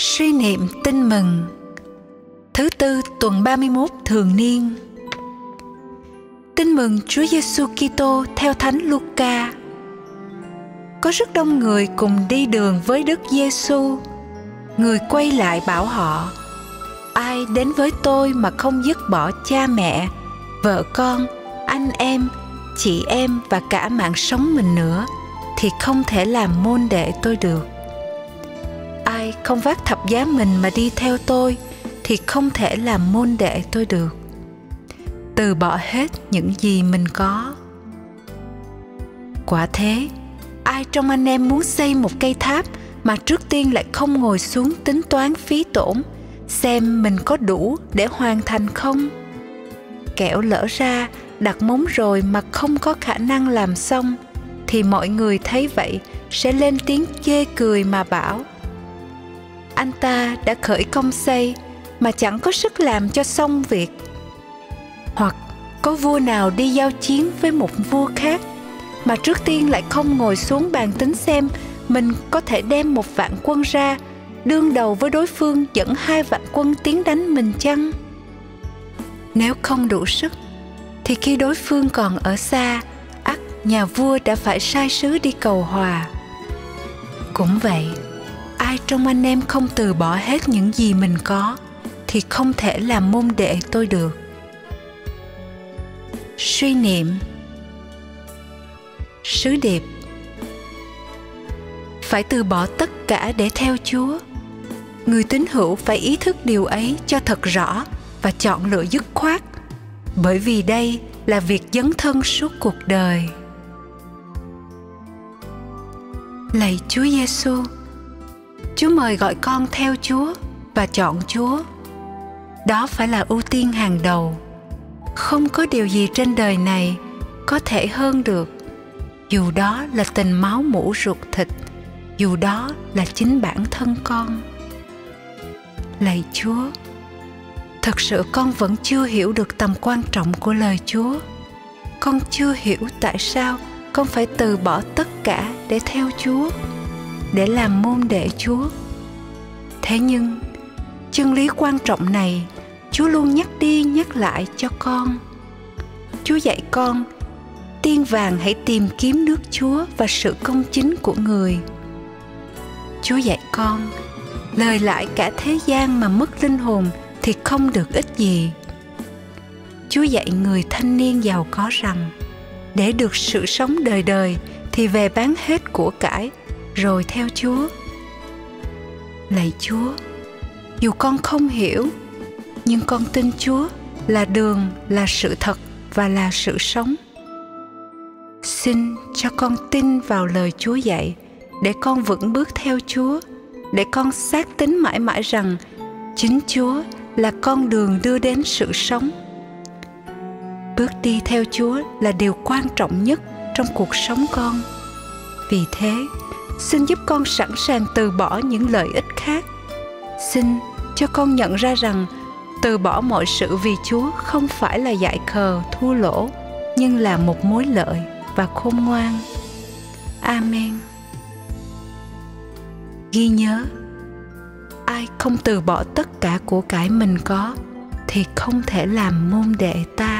Suy niệm tin mừng Thứ tư tuần 31 thường niên Tin mừng Chúa Giêsu Kitô theo Thánh Luca. Có rất đông người cùng đi đường với Đức Giêsu. Người quay lại bảo họ: Ai đến với tôi mà không dứt bỏ cha mẹ, vợ con, anh em, chị em và cả mạng sống mình nữa thì không thể làm môn đệ tôi được không vác thập giá mình mà đi theo tôi, thì không thể làm môn đệ tôi được. Từ bỏ hết những gì mình có. Quả thế, ai trong anh em muốn xây một cây tháp mà trước tiên lại không ngồi xuống tính toán phí tổn, xem mình có đủ để hoàn thành không? Kẻo lỡ ra, đặt móng rồi mà không có khả năng làm xong, thì mọi người thấy vậy sẽ lên tiếng chê cười mà bảo anh ta đã khởi công xây mà chẳng có sức làm cho xong việc. Hoặc có vua nào đi giao chiến với một vua khác mà trước tiên lại không ngồi xuống bàn tính xem mình có thể đem một vạn quân ra, đương đầu với đối phương dẫn hai vạn quân tiến đánh mình chăng? Nếu không đủ sức, thì khi đối phương còn ở xa, ắt nhà vua đã phải sai sứ đi cầu hòa. Cũng vậy ai trong anh em không từ bỏ hết những gì mình có, thì không thể làm môn đệ tôi được. Suy niệm. Sứ điệp. Phải từ bỏ tất cả để theo chúa. Người tín hữu phải ý thức điều ấy cho thật rõ và chọn lựa dứt khoát, bởi vì đây là việc dấn thân suốt cuộc đời. Lạy chúa giêsu Chúa mời gọi con theo Chúa và chọn Chúa. Đó phải là ưu tiên hàng đầu. Không có điều gì trên đời này có thể hơn được. Dù đó là tình máu mũ ruột thịt, dù đó là chính bản thân con. Lạy Chúa, thật sự con vẫn chưa hiểu được tầm quan trọng của lời Chúa. Con chưa hiểu tại sao con phải từ bỏ tất cả để theo Chúa để làm môn đệ Chúa. Thế nhưng, chân lý quan trọng này Chúa luôn nhắc đi nhắc lại cho con. Chúa dạy con tiên vàng hãy tìm kiếm nước Chúa và sự công chính của người. Chúa dạy con lời lại cả thế gian mà mất linh hồn thì không được ích gì. Chúa dạy người thanh niên giàu có rằng để được sự sống đời đời thì về bán hết của cải rồi theo Chúa. Lạy Chúa, dù con không hiểu, nhưng con tin Chúa là đường, là sự thật và là sự sống. Xin cho con tin vào lời Chúa dạy để con vững bước theo Chúa, để con xác tín mãi mãi rằng chính Chúa là con đường đưa đến sự sống. Bước đi theo Chúa là điều quan trọng nhất trong cuộc sống con. Vì thế, xin giúp con sẵn sàng từ bỏ những lợi ích khác. Xin cho con nhận ra rằng từ bỏ mọi sự vì chúa không phải là dại khờ, thua lỗ, nhưng là một mối lợi và khôn ngoan. Amen. Ghi nhớ, ai không từ bỏ tất cả của cải mình có thì không thể làm môn đệ ta.